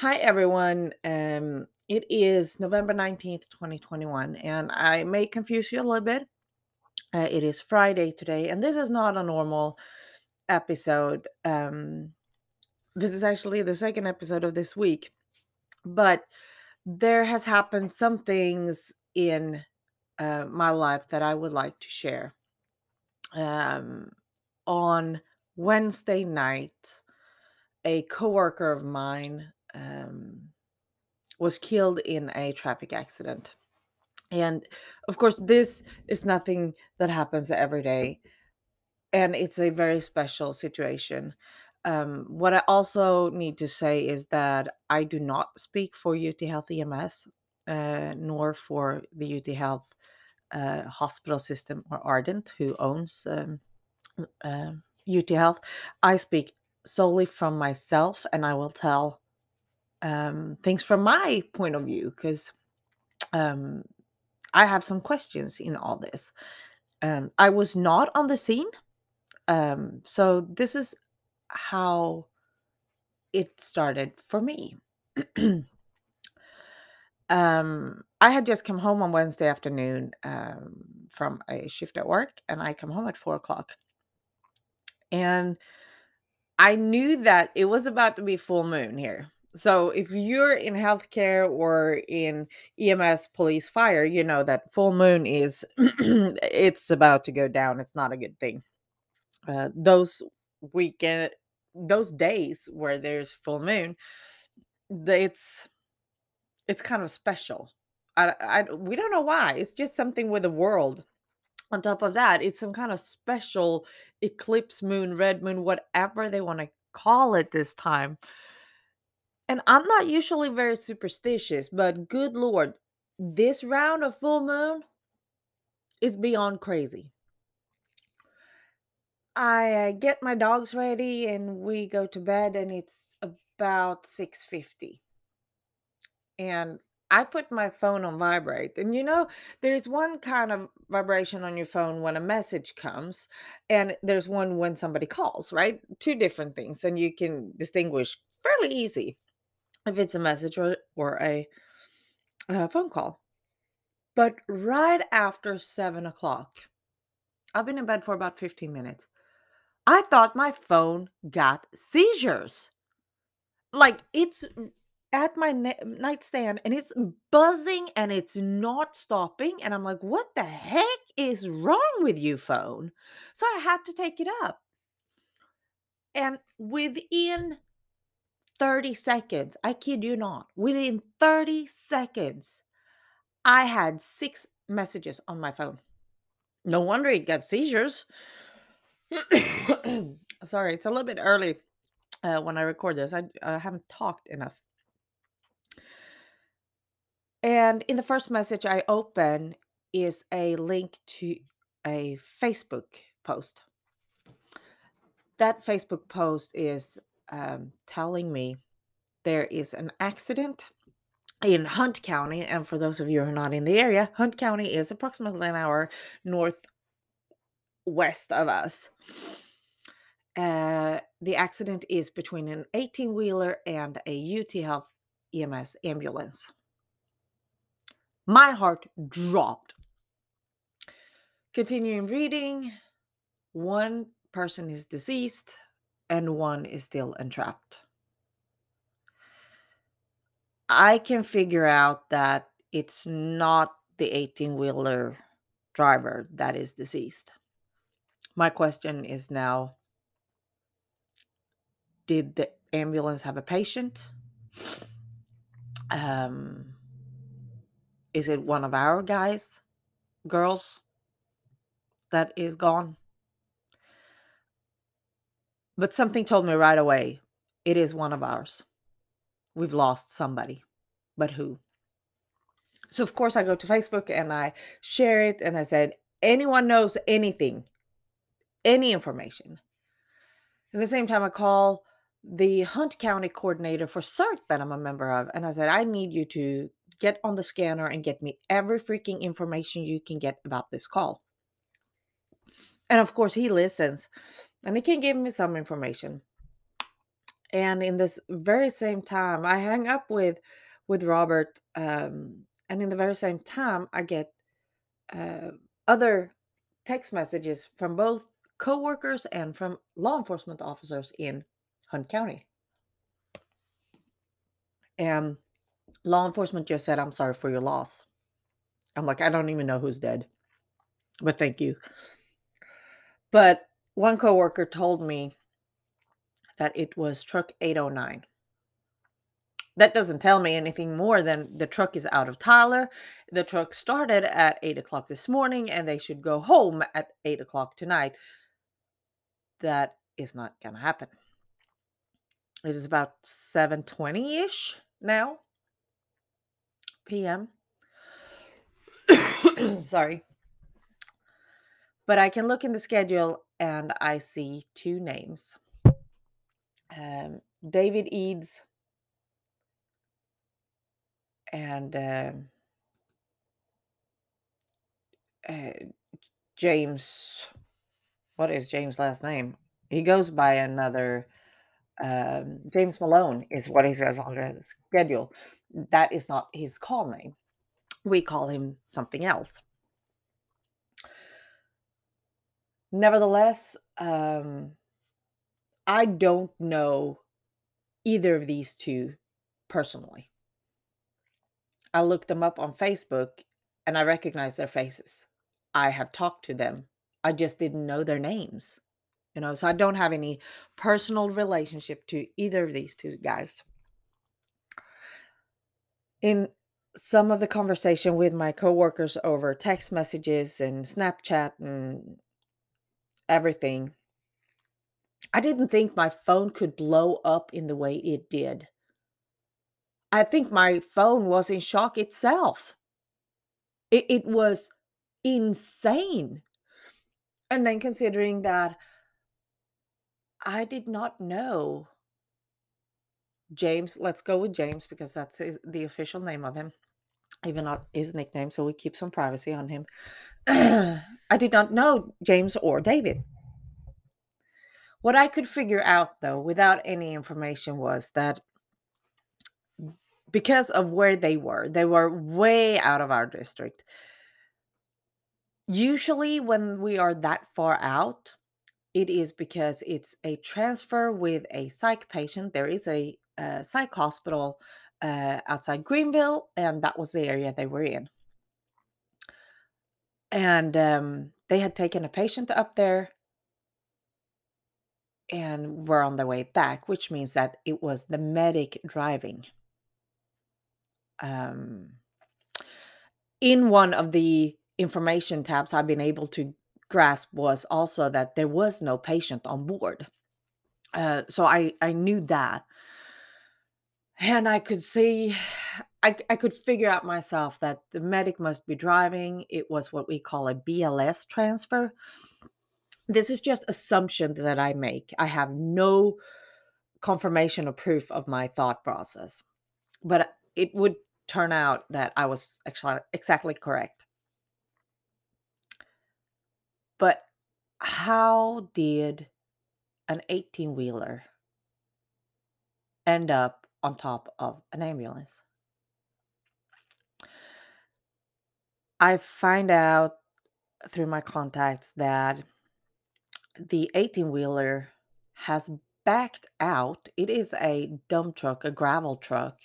Hi, everyone. Um, it is November 19th, 2021, and I may confuse you a little bit. Uh, it is Friday today, and this is not a normal episode. Um, this is actually the second episode of this week, but there has happened some things in uh, my life that I would like to share. Um, on Wednesday night, a coworker of mine um, was killed in a traffic accident. And of course, this is nothing that happens every day. And it's a very special situation. Um, what I also need to say is that I do not speak for UT Health EMS, uh, nor for the UT Health uh, hospital system or Ardent, who owns um, uh, UT Health. I speak solely from myself, and I will tell um, things from my point of view because um, I have some questions in all this. Um, I was not on the scene. Um, so this is how it started for me. um, I had just come home on Wednesday afternoon um, from a shift at work, and I come home at four o'clock. And I knew that it was about to be full moon here. So if you're in healthcare or in EMS, police, fire, you know that full moon is it's about to go down. It's not a good thing. Uh, those weekend, those days where there's full moon, it's it's kind of special. I, I we don't know why. It's just something with the world. On top of that, it's some kind of special eclipse moon, red moon, whatever they want to call it this time and I'm not usually very superstitious, but good lord, this round of full moon is beyond crazy. I uh, get my dogs ready and we go to bed and it's about 6:50. And I put my phone on vibrate. And you know, there's one kind of vibration on your phone when a message comes and there's one when somebody calls, right? Two different things and you can distinguish fairly easy if it's a message or, or a, a phone call. But right after seven o'clock, I've been in bed for about 15 minutes. I thought my phone got seizures. Like it's at my na- nightstand and it's buzzing and it's not stopping. And I'm like, what the heck is wrong with you, phone? So I had to take it up. And within 30 seconds, I kid you not, within 30 seconds, I had six messages on my phone. No wonder it got seizures. Sorry, it's a little bit early uh, when I record this. I, I haven't talked enough. And in the first message I open is a link to a Facebook post. That Facebook post is um, telling me there is an accident in Hunt County. And for those of you who are not in the area, Hunt County is approximately an hour northwest of us. Uh, the accident is between an 18 wheeler and a UT Health EMS ambulance. My heart dropped. Continuing reading, one person is deceased and one is still entrapped. I can figure out that it's not the 18 wheeler driver that is deceased. My question is now Did the ambulance have a patient? Um, is it one of our guys, girls that is gone? But something told me right away it is one of ours. We've lost somebody, but who? So, of course, I go to Facebook and I share it and I said, anyone knows anything, any information. At the same time, I call the Hunt County coordinator for CERT that I'm a member of. And I said, I need you to get on the scanner and get me every freaking information you can get about this call. And of course, he listens and he can give me some information. And in this very same time, I hang up with with Robert, um, and in the very same time, I get uh, other text messages from both coworkers and from law enforcement officers in Hunt County. And law enforcement just said, I'm sorry for your loss. I'm like, I don't even know who's dead, but thank you. But one coworker told me that it was truck 809. That doesn't tell me anything more than the truck is out of Tyler. The truck started at 8 o'clock this morning and they should go home at 8 o'clock tonight. That is not going to happen. It is about 7:20 ish now p.m. Sorry. But I can look in the schedule and I see two names. Um, David Eads and um, uh, James. What is James' last name? He goes by another. Um, James Malone is what he says on the schedule. That is not his call name. We call him something else. Nevertheless, um, I don't know either of these two personally. I looked them up on Facebook and I recognize their faces. I have talked to them. I just didn't know their names. You know, so I don't have any personal relationship to either of these two guys. In some of the conversation with my coworkers over text messages and Snapchat and everything, I didn't think my phone could blow up in the way it did. I think my phone was in shock itself. It, it was insane. And then considering that I did not know James, let's go with James because that's his, the official name of him, even not his nickname, so we keep some privacy on him. I did not know James or David. What I could figure out, though, without any information, was that because of where they were, they were way out of our district. Usually, when we are that far out, it is because it's a transfer with a psych patient. There is a, a psych hospital uh, outside Greenville, and that was the area they were in. And um, they had taken a patient up there and were on their way back, which means that it was the medic driving. Um, in one of the information tabs I've been able to grasp was also that there was no patient on board. Uh, so I, I knew that. And I could see, I, I could figure out myself that the medic must be driving. It was what we call a BLS transfer. This is just assumptions that I make. I have no confirmation or proof of my thought process. But uh, it would turn out that I was actually exactly correct. But how did an 18 wheeler end up on top of an ambulance? I find out through my contacts that the 18 wheeler has backed out. It is a dump truck, a gravel truck,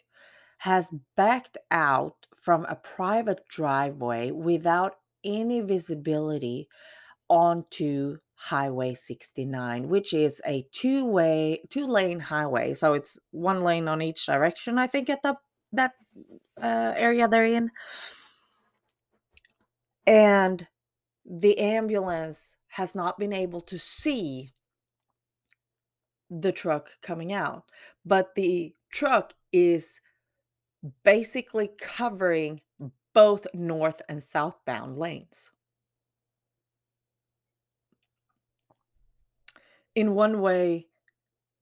has backed out from a private driveway without any visibility onto Highway 69, which is a two way, two lane highway. So it's one lane on each direction, I think, at the, that uh, area they're in. And the ambulance has not been able to see the truck coming out, but the truck is basically covering both north and southbound lanes. in one way,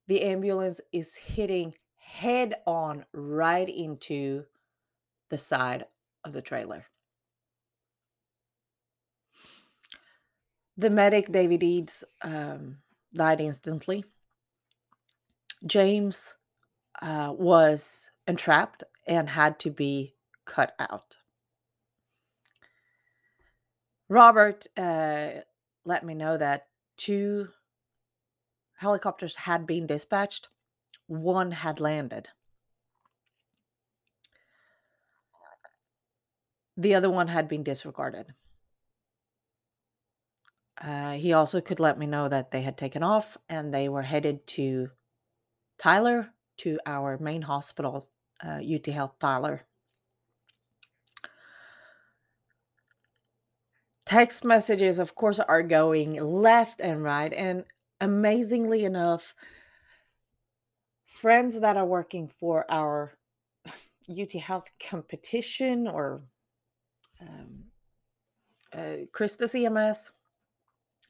the ambulance is hitting head on right into the side of the trailer. The medic, David Eads, um, died instantly. James uh, was entrapped and had to be cut out. Robert uh, let me know that two helicopters had been dispatched, one had landed. The other one had been disregarded. Uh, he also could let me know that they had taken off and they were headed to Tyler, to our main hospital, uh, UT Health Tyler. Text messages, of course, are going left and right. And amazingly enough, friends that are working for our UT Health competition or um, uh,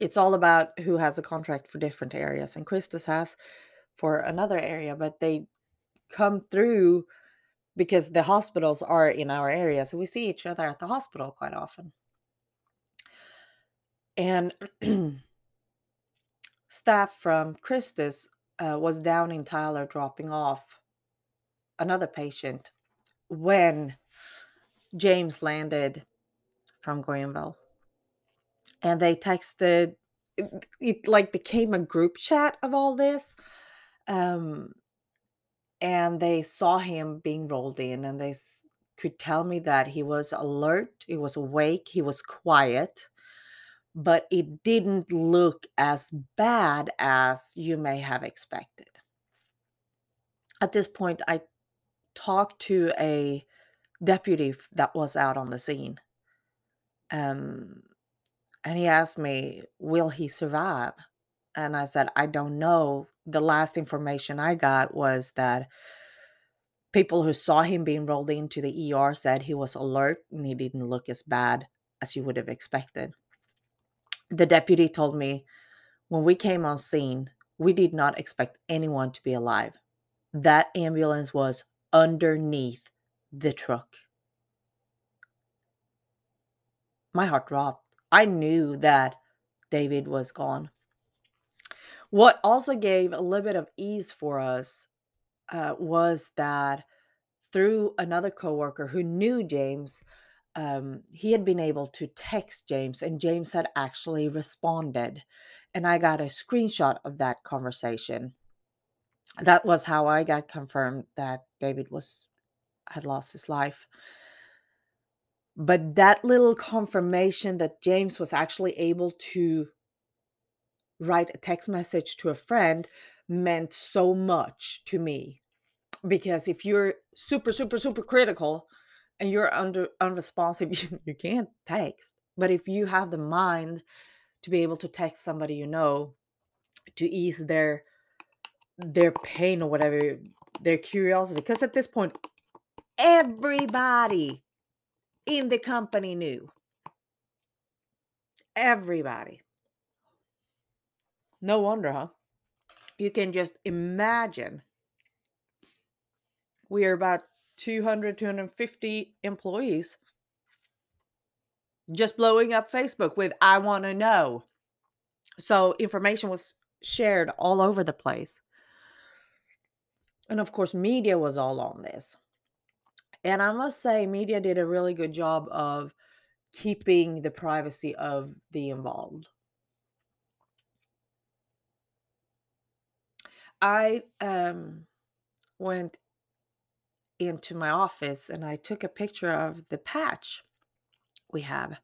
it's all about who has a contract for different areas. And Christus has for another area, but they come through because the hospitals are in our area. So we see each other at the hospital quite often. And staff from Christus uh, was down in Tyler dropping off another patient when James landed from Greenville. And they texted, it, it like became a group chat of all this. Um, and they saw him being rolled in and they s- could tell me that he was alert, he was awake, he was quiet, but it didn't look as bad as you may have expected. At this point, I talked to a deputy that was out on the scene. Um, and he asked me, Will he survive? And I said, I don't know. The last information I got was that people who saw him being rolled into the ER said he was alert and he didn't look as bad as you would have expected. The deputy told me when we came on scene, we did not expect anyone to be alive. That ambulance was underneath the truck. My heart dropped. I knew that David was gone. What also gave a little bit of ease for us uh, was that through another coworker who knew James, um, he had been able to text James, and James had actually responded. And I got a screenshot of that conversation. That was how I got confirmed that David was had lost his life. But that little confirmation that James was actually able to write a text message to a friend meant so much to me because if you're super super super critical and you're under unresponsive you, you can't text but if you have the mind to be able to text somebody you know to ease their their pain or whatever their curiosity because at this point everybody in the company knew. Everybody. No wonder huh? You can just imagine. We are about 200 250 employees. Just blowing up facebook with i want to know. So information was shared all over the place. And of course media was all on this and i must say media did a really good job of keeping the privacy of the involved i um went into my office and I took a picture of the patch we have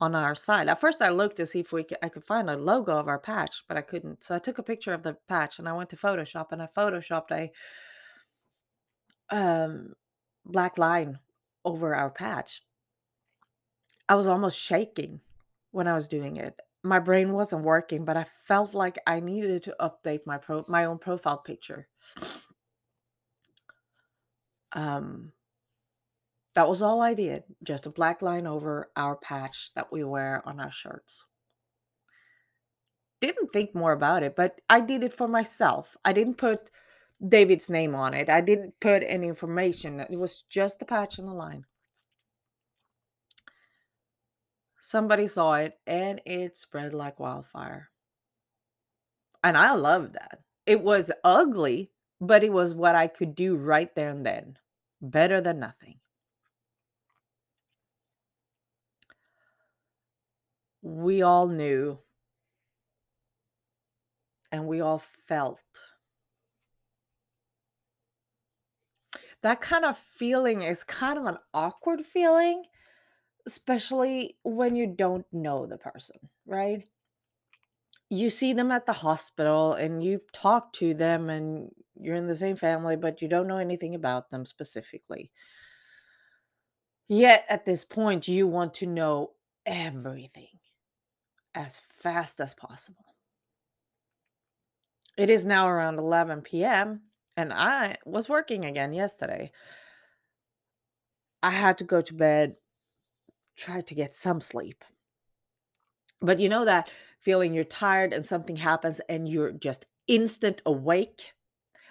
on our side. At first, I looked to see if we could, I could find a logo of our patch, but I couldn't. So I took a picture of the patch and I went to Photoshop and I photoshopped a um, black line over our patch. I was almost shaking when I was doing it. My brain wasn't working, but I felt like I needed to update my pro my own profile picture. Um, That was all I did, just a black line over our patch that we wear on our shirts. Didn't think more about it, but I did it for myself. I didn't put David's name on it. I didn't put any information. It was just a patch and the line. Somebody saw it and it spread like wildfire. And I love that. It was ugly, but it was what I could do right there and then. Better than nothing. We all knew and we all felt that kind of feeling is kind of an awkward feeling, especially when you don't know the person, right? You see them at the hospital and you talk to them and you're in the same family, but you don't know anything about them specifically. Yet at this point, you want to know everything as fast as possible. It is now around 11 p.m. and I was working again yesterday. I had to go to bed, try to get some sleep. But you know that feeling you're tired and something happens and you're just instant awake?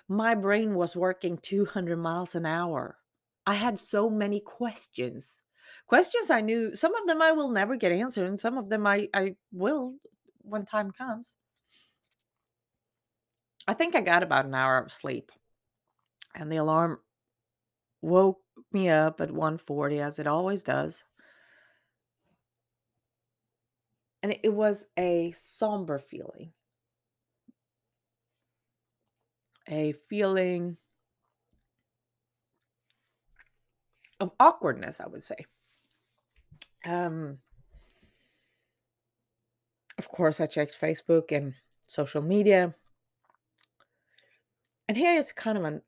My brain was working 200 miles an hour. I had so many questions. Questions I knew, some of them I will never get answered, and some of them I, I will when time comes. I think I got about an hour of sleep. And the alarm woke me up at 1:40 as it always does. And it was a somber feeling. A feeling of awkwardness, I would say. Um of course I checked Facebook and social media. And here is kind of a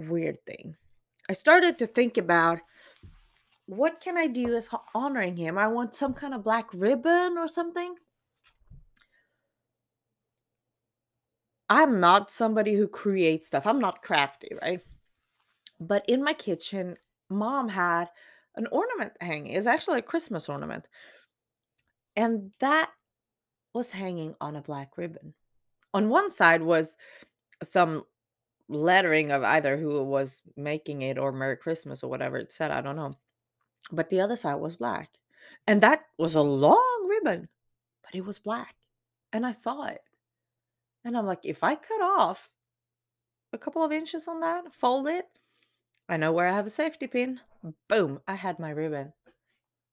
weird thing. I started to think about what can I do as honoring him? I want some kind of black ribbon or something. I'm not somebody who creates stuff. I'm not crafty, right? But in my kitchen, mom had an ornament hanging. It's actually a Christmas ornament. And that was hanging on a black ribbon. On one side was some lettering of either who was making it or Merry Christmas or whatever it said. I don't know. But the other side was black. And that was a long ribbon, but it was black. And I saw it. And I'm like, if I cut off a couple of inches on that, fold it, I know where I have a safety pin. Boom, I had my ribbon.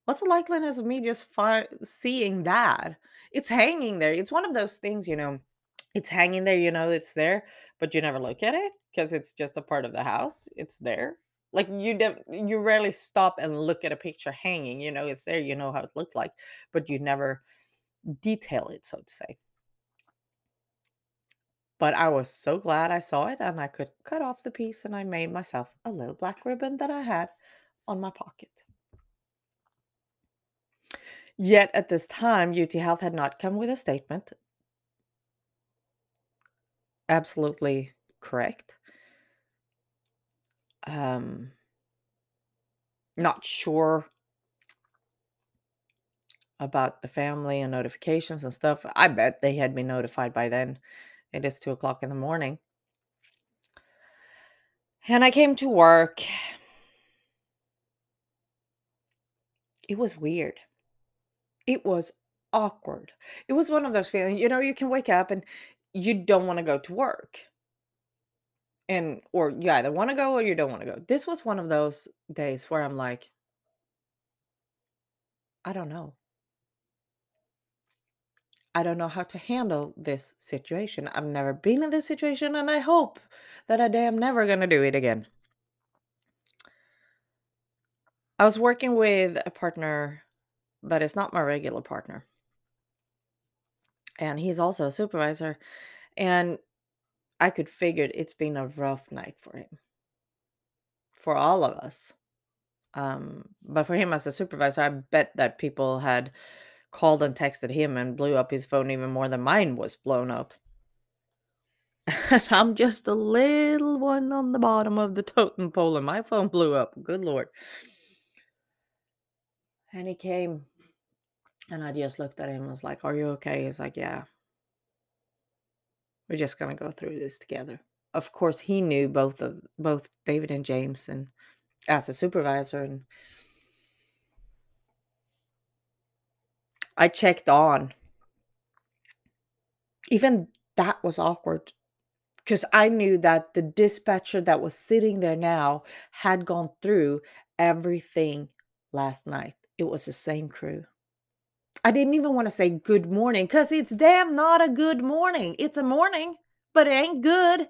What's the likeliness of me just fi- seeing that? It's hanging there. It's one of those things, you know, it's hanging there, you know, it's there, but you never look at it because it's just a part of the house. It's there. Like you don't, you rarely stop and look at a picture hanging, you know, it's there, you know how it looked like, but you never detail it, so to say. But I was so glad I saw it and I could cut off the piece and I made myself a little black ribbon that I had on my pocket. Yet at this time, UT Health had not come with a statement. Absolutely correct. Um, not sure about the family and notifications and stuff. I bet they had been notified by then. It is two o'clock in the morning. And I came to work. It was weird. It was awkward. It was one of those feelings, you know, you can wake up and you don't want to go to work. And or you either want to go or you don't want to go. This was one of those days where I'm like, I don't know. I don't know how to handle this situation. I've never been in this situation and I hope that I am never going to do it again. I was working with a partner that is not my regular partner. And he's also a supervisor. And I could figure it's been a rough night for him. For all of us. Um, but for him as a supervisor, I bet that people had called and texted him and blew up his phone even more than mine was blown up. And I'm just a little one on the bottom of the totem pole, and my phone blew up. Good lord. And he came, and I just looked at him and was like, Are you okay? He's like, Yeah. We're just gonna go through this together. Of course, he knew both of both David and James and as a supervisor and I checked on. Even that was awkward because I knew that the dispatcher that was sitting there now had gone through everything last night. It was the same crew. I didn't even want to say good morning because it's damn not a good morning. It's a morning, but it ain't good.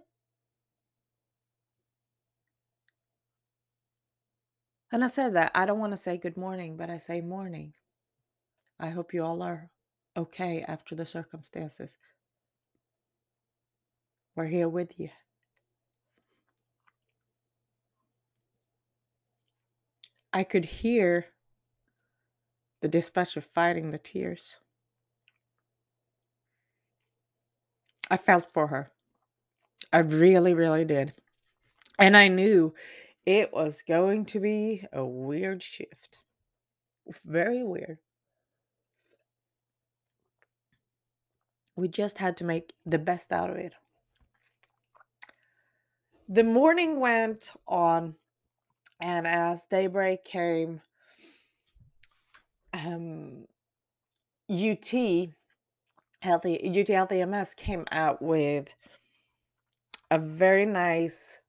And I said that I don't want to say good morning, but I say morning. I hope you all are okay after the circumstances. We're here with you. I could hear the dispatcher fighting the tears. I felt for her. I really, really did. And I knew it was going to be a weird shift. Very weird. We just had to make the best out of it. The morning went on, and as daybreak came, um, UT Healthy UT Health EMS came out with a very nice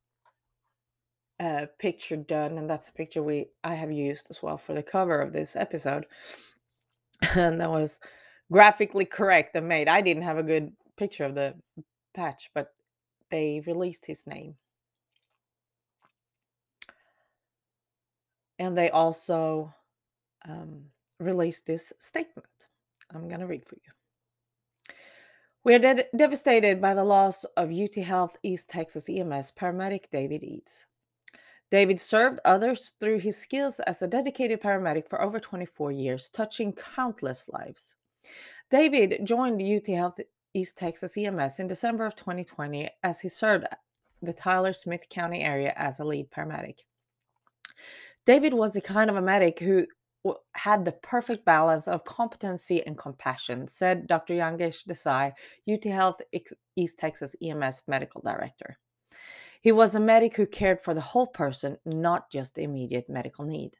uh, picture done, and that's a picture we I have used as well for the cover of this episode, and that was graphically correct and made. I didn't have a good picture of the patch, but they released his name. And they also um, released this statement. I'm going to read for you. We are de- devastated by the loss of UT Health East Texas EMS paramedic David Eads. David served others through his skills as a dedicated paramedic for over 24 years, touching countless lives. David joined UT Health East Texas EMS in December of 2020 as he served the Tyler Smith County area as a lead paramedic. David was the kind of a medic who had the perfect balance of competency and compassion, said Dr. Yogesh Desai, UT Health East Texas EMS medical director. He was a medic who cared for the whole person, not just the immediate medical need.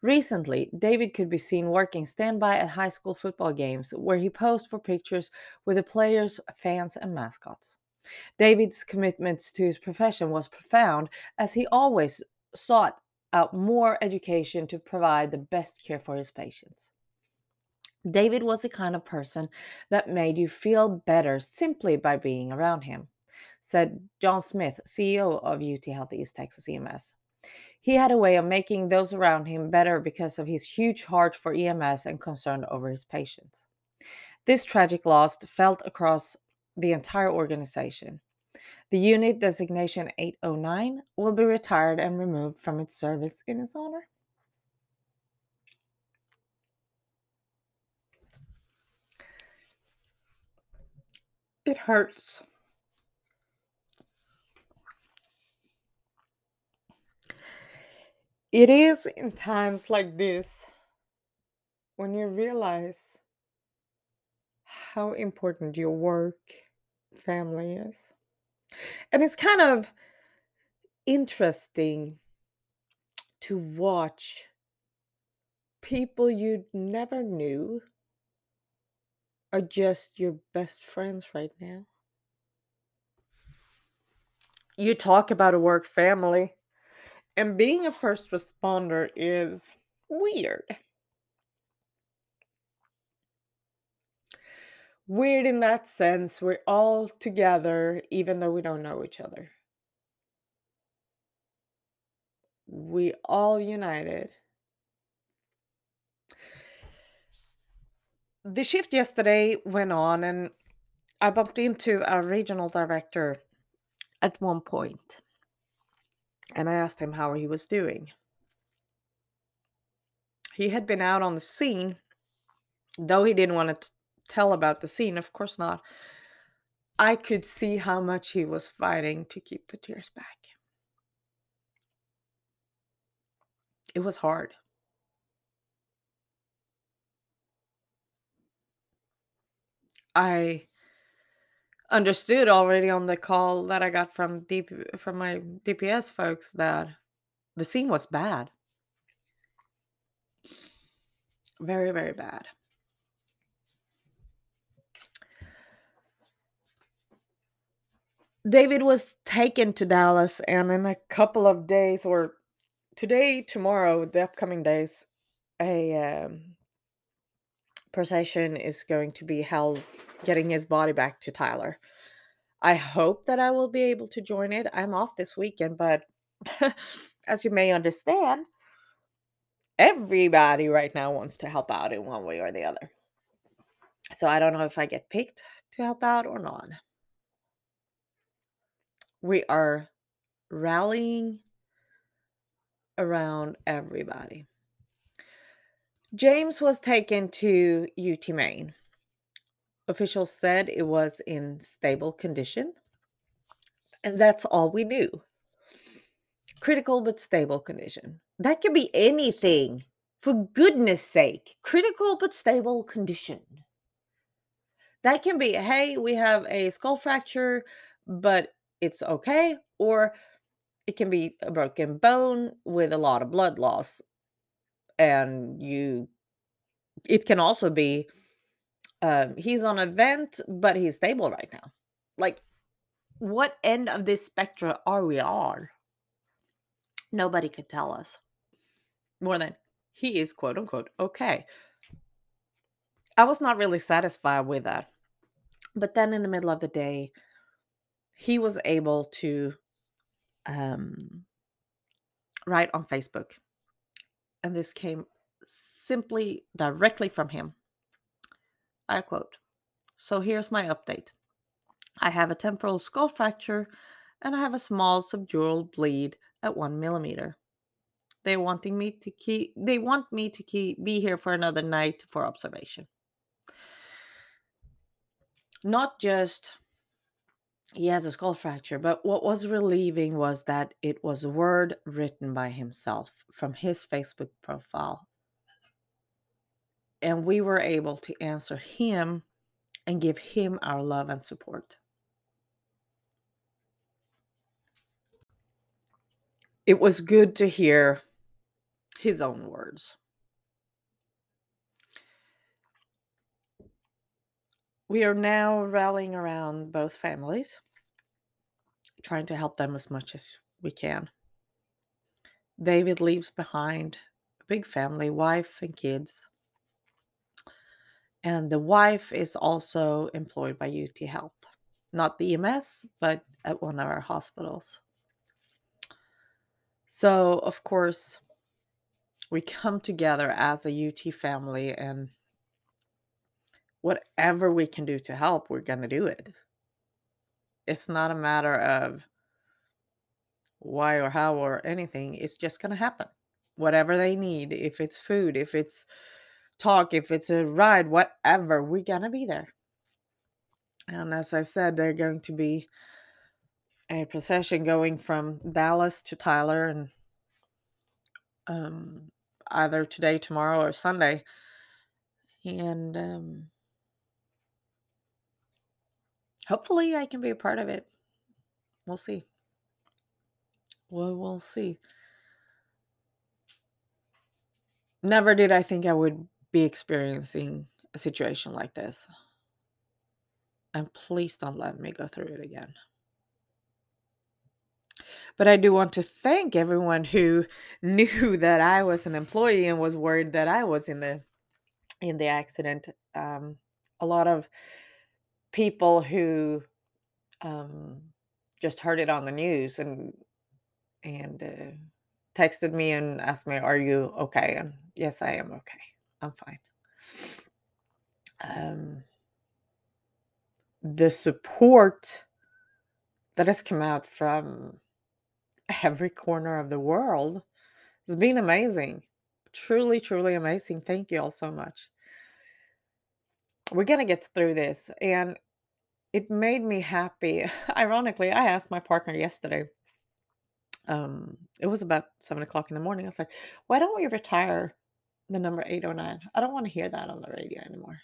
Recently, David could be seen working standby at high school football games where he posed for pictures with the players, fans, and mascots. David's commitment to his profession was profound as he always sought out more education to provide the best care for his patients. David was the kind of person that made you feel better simply by being around him, said John Smith, CEO of UT Health East Texas EMS. He had a way of making those around him better because of his huge heart for EMS and concern over his patients. This tragic loss felt across the entire organization. The unit designation 809 will be retired and removed from its service in his honor. It hurts. It is in times like this when you realize how important your work, family is. And it's kind of interesting to watch people you never knew are just your best friends right now. You talk about a work family, and being a first responder is weird. Weird in that sense, we're all together even though we don't know each other. We all united. The shift yesterday went on, and I bumped into our regional director at one point, and I asked him how he was doing. He had been out on the scene, though he didn't want to tell about the scene, of course not. I could see how much he was fighting to keep the tears back. It was hard. I understood already on the call that I got from DP, from my DPS folks that the scene was bad. Very, very bad. David was taken to Dallas, and in a couple of days, or today, tomorrow, the upcoming days, a um, procession is going to be held getting his body back to Tyler. I hope that I will be able to join it. I'm off this weekend, but as you may understand, everybody right now wants to help out in one way or the other. So I don't know if I get picked to help out or not. We are rallying around everybody. James was taken to UT Main. Officials said it was in stable condition. And that's all we knew. Critical but stable condition. That could be anything. For goodness sake, critical but stable condition. That can be, hey, we have a skull fracture, but it's okay. Or it can be a broken bone with a lot of blood loss. And you, it can also be, um, he's on a vent, but he's stable right now. Like, what end of this spectrum are we on? Nobody could tell us more than he is quote unquote okay. I was not really satisfied with that. But then in the middle of the day, he was able to um, write on Facebook. And this came simply directly from him. I quote So here's my update I have a temporal skull fracture and I have a small subdural bleed at one millimeter. They wanting me to keep they want me to keep be here for another night for observation. Not just he has a skull fracture, but what was relieving was that it was a word written by himself from his Facebook profile. And we were able to answer him and give him our love and support. It was good to hear his own words. We are now rallying around both families, trying to help them as much as we can. David leaves behind a big family, wife and kids. And the wife is also employed by UT Health, not the EMS, but at one of our hospitals. So, of course, we come together as a UT family and whatever we can do to help, we're going to do it. It's not a matter of why or how or anything. It's just going to happen. Whatever they need, if it's food, if it's talk, if it's a ride, whatever, we're going to be there. And as I said, they're going to be a procession going from Dallas to Tyler and um, either today, tomorrow, or Sunday. And um, hopefully I can be a part of it. We'll see. Well, we'll see. Never did I think I would be experiencing a situation like this. And please don't let me go through it again. But I do want to thank everyone who knew that I was an employee and was worried that I was in the in the accident. Um, a lot of people who um, just heard it on the news and and uh, texted me and asked me, "Are you okay?" And yes, I am okay. I'm fine. Um, the support that has come out from every corner of the world has been amazing. Truly, truly amazing. Thank you all so much. We're going to get through this. And it made me happy. Ironically, I asked my partner yesterday. Um, it was about seven o'clock in the morning. I was like, why don't we retire the number 809? I don't want to hear that on the radio anymore.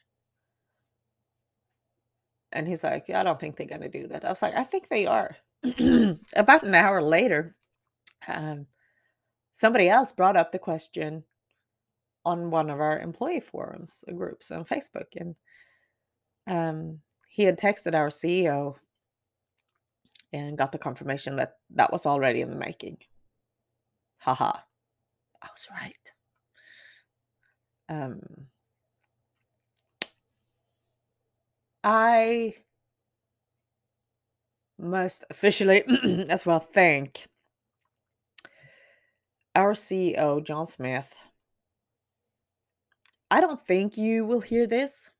And he's like, yeah, I don't think they're going to do that. I was like, I think they are. about an hour later, um, somebody else brought up the question on one of our employee forums uh, groups on Facebook, and um, he had texted our CEO and got the confirmation that that was already in the making. Haha. I was right. Um, I must officially as well thank our CEO, John Smith. I don't think you will hear this,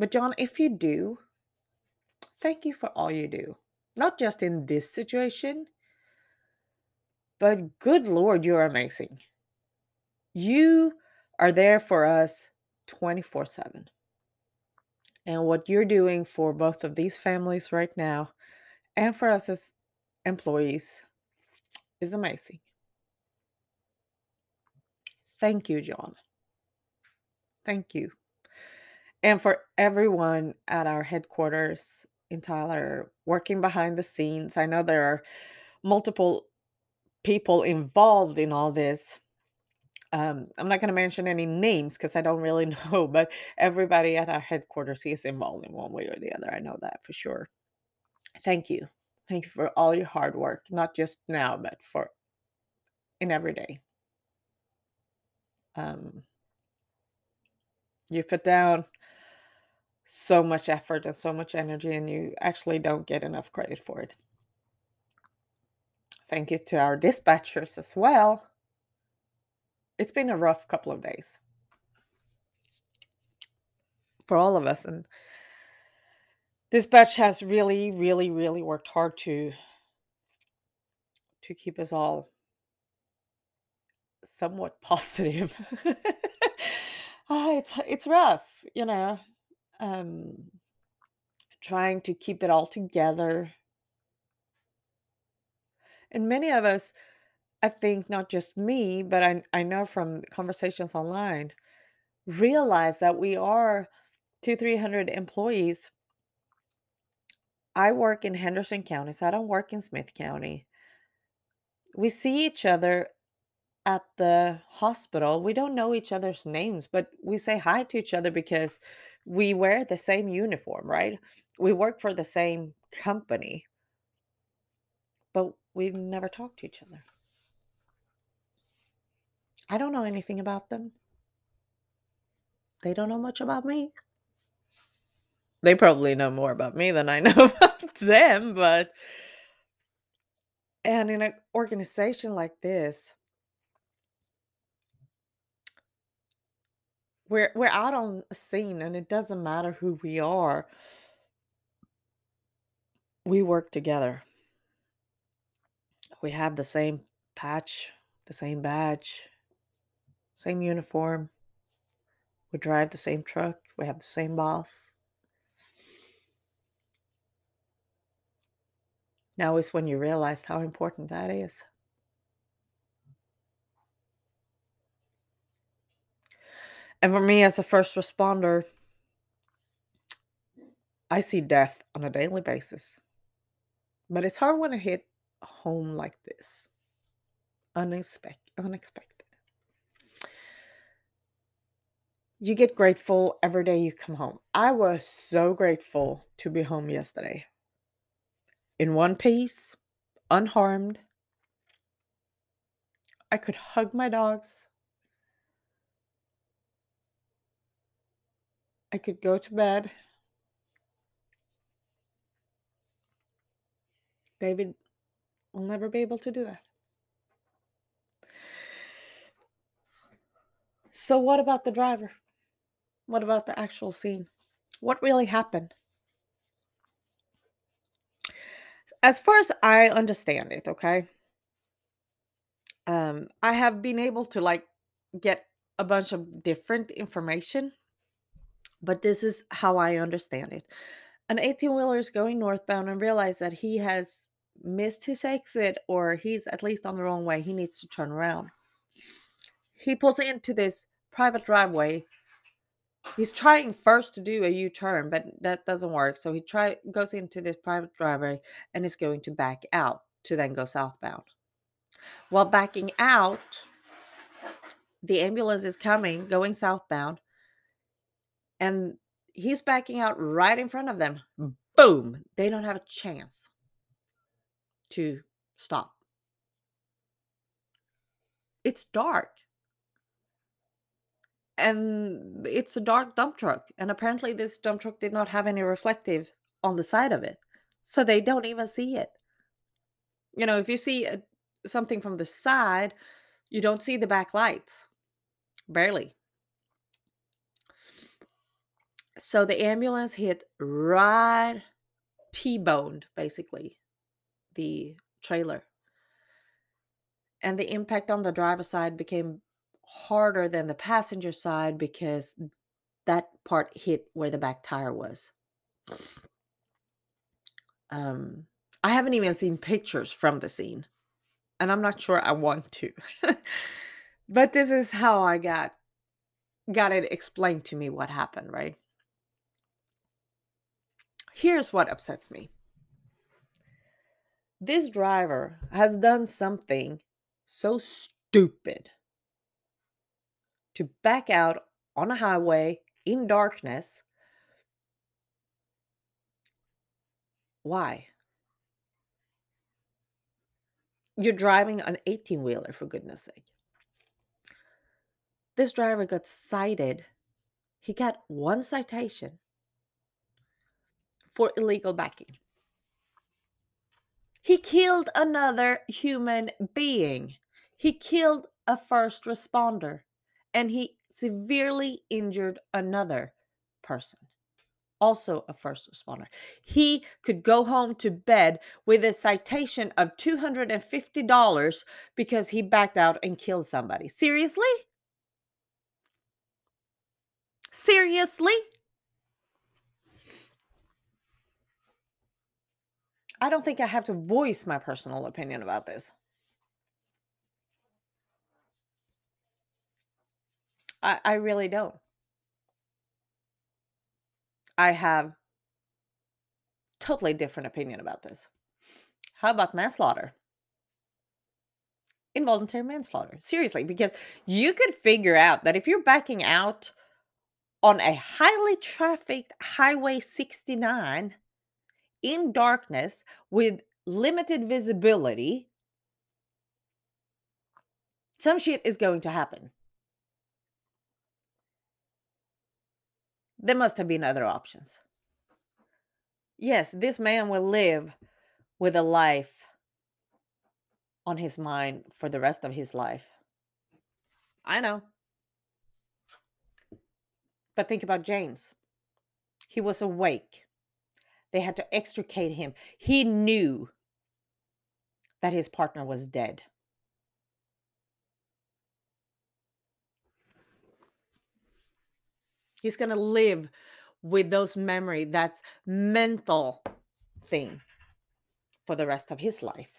but John, if you do, thank you for all you do. Not just in this situation, but good Lord, you're amazing. You are there for us 24 7. And what you're doing for both of these families right now and for us as employees is amazing. Thank you, John. Thank you. And for everyone at our headquarters in Tyler working behind the scenes, I know there are multiple people involved in all this. Um, I'm not going to mention any names because I don't really know, but everybody at our headquarters is involved in one way or the other. I know that for sure. Thank you. Thank you for all your hard work, not just now, but for in every day. Um, you put down so much effort and so much energy, and you actually don't get enough credit for it. Thank you to our dispatchers as well. It's been a rough couple of days for all of us, and dispatch has really, really, really worked hard to to keep us all somewhat positive. Ah, it's it's rough, you know. Um, trying to keep it all together. And many of us, I think not just me, but I I know from conversations online, realize that we are two, three hundred employees. I work in Henderson County, so I don't work in Smith County. We see each other at the hospital. We don't know each other's names, but we say hi to each other because we wear the same uniform, right? We work for the same company, but we never talk to each other. I don't know anything about them. They don't know much about me. They probably know more about me than I know about them, but and in an organization like this, we're we're out on a scene and it doesn't matter who we are. We work together. We have the same patch, the same badge, same uniform. We drive the same truck. We have the same boss. Now is when you realize how important that is. And for me, as a first responder, I see death on a daily basis. But it's hard when it hit home like this unexpected. unexpected. You get grateful every day you come home. I was so grateful to be home yesterday. In one piece, unharmed. I could hug my dogs. I could go to bed. David will never be able to do that. So, what about the driver? What about the actual scene? What really happened? As far as I understand it, okay, um, I have been able to like get a bunch of different information but this is how I understand it. An 18 wheeler is going northbound and realize that he has missed his exit or he's at least on the wrong way. He needs to turn around. He pulls into this private driveway. He's trying first to do a U-turn, but that doesn't work. So he try goes into this private driveway and is going to back out to then go southbound. While backing out, the ambulance is coming, going southbound and he's backing out right in front of them. Boom! They don't have a chance. to stop. It's dark. And it's a dark dump truck. And apparently, this dump truck did not have any reflective on the side of it. So they don't even see it. You know, if you see a, something from the side, you don't see the back lights. Barely. So the ambulance hit right T boned, basically, the trailer. And the impact on the driver's side became harder than the passenger side because that part hit where the back tire was. Um, I haven't even seen pictures from the scene, and I'm not sure I want to. but this is how I got got it explained to me what happened, right? Here's what upsets me. This driver has done something so stupid to back out on a highway in darkness. Why? You're driving an 18 wheeler, for goodness sake. This driver got cited. He got one citation for illegal backing. He killed another human being. He killed a first responder and he severely injured another person, also a first responder. He could go home to bed with a citation of $250 because he backed out and killed somebody. Seriously? Seriously? I don't think I have to voice my personal opinion about this. I, I really don't. I have totally different opinion about this. How about manslaughter? Involuntary manslaughter. Seriously, because you could figure out that if you're backing out on a highly trafficked Highway 69 in darkness with limited visibility, some shit is going to happen. There must have been other options. Yes, this man will live with a life on his mind for the rest of his life. I know. But think about James. He was awake. They had to extricate him. He knew that his partner was dead. He's going to live with those memory that's mental thing for the rest of his life.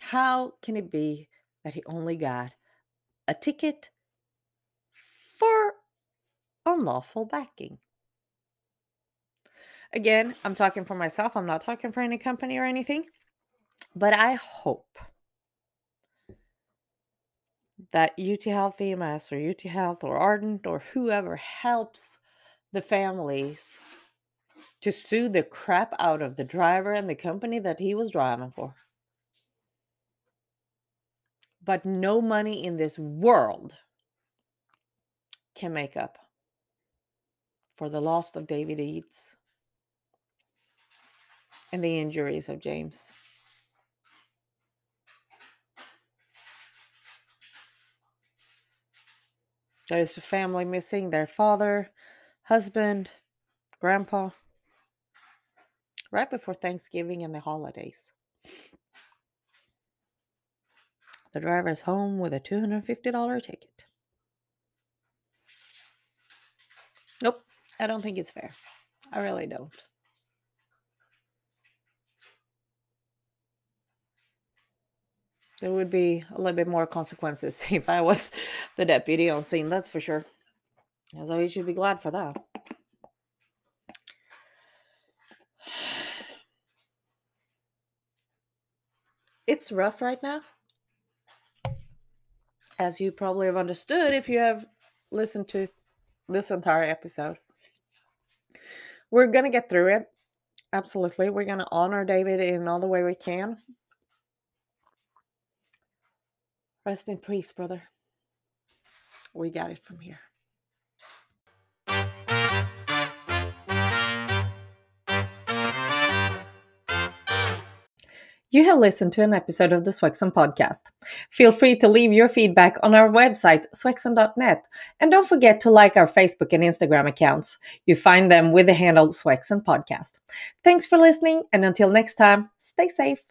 How can it be that he only got a ticket unlawful backing? Again, I'm talking for myself. I'm not talking for any company or anything. But I hope that UT Health EMS or UT Health or Ardent or whoever helps the families to sue the crap out of the driver and the company that he was driving for. But no money in this world can make up for the loss of David Eads and the injuries of James. There's a family missing their father, husband, grandpa, right before Thanksgiving and the holidays. The driver's home with a $250 ticket. I don't think it's fair. I really don't. there would be a little bit more consequences if I was the deputy on scene, that's for sure. So you should be glad for that. It's rough right now. As you probably have understood if you have listened to this entire episode. We're gonna get through it. Absolutely. We're gonna honor David in all the way we can. Rest in peace, brother. We got it from here. You have listened to an episode of the Swexan podcast. Feel free to leave your feedback on our website, swexan.net, and don't forget to like our Facebook and Instagram accounts. You find them with the handle Swexan Podcast. Thanks for listening, and until next time, stay safe.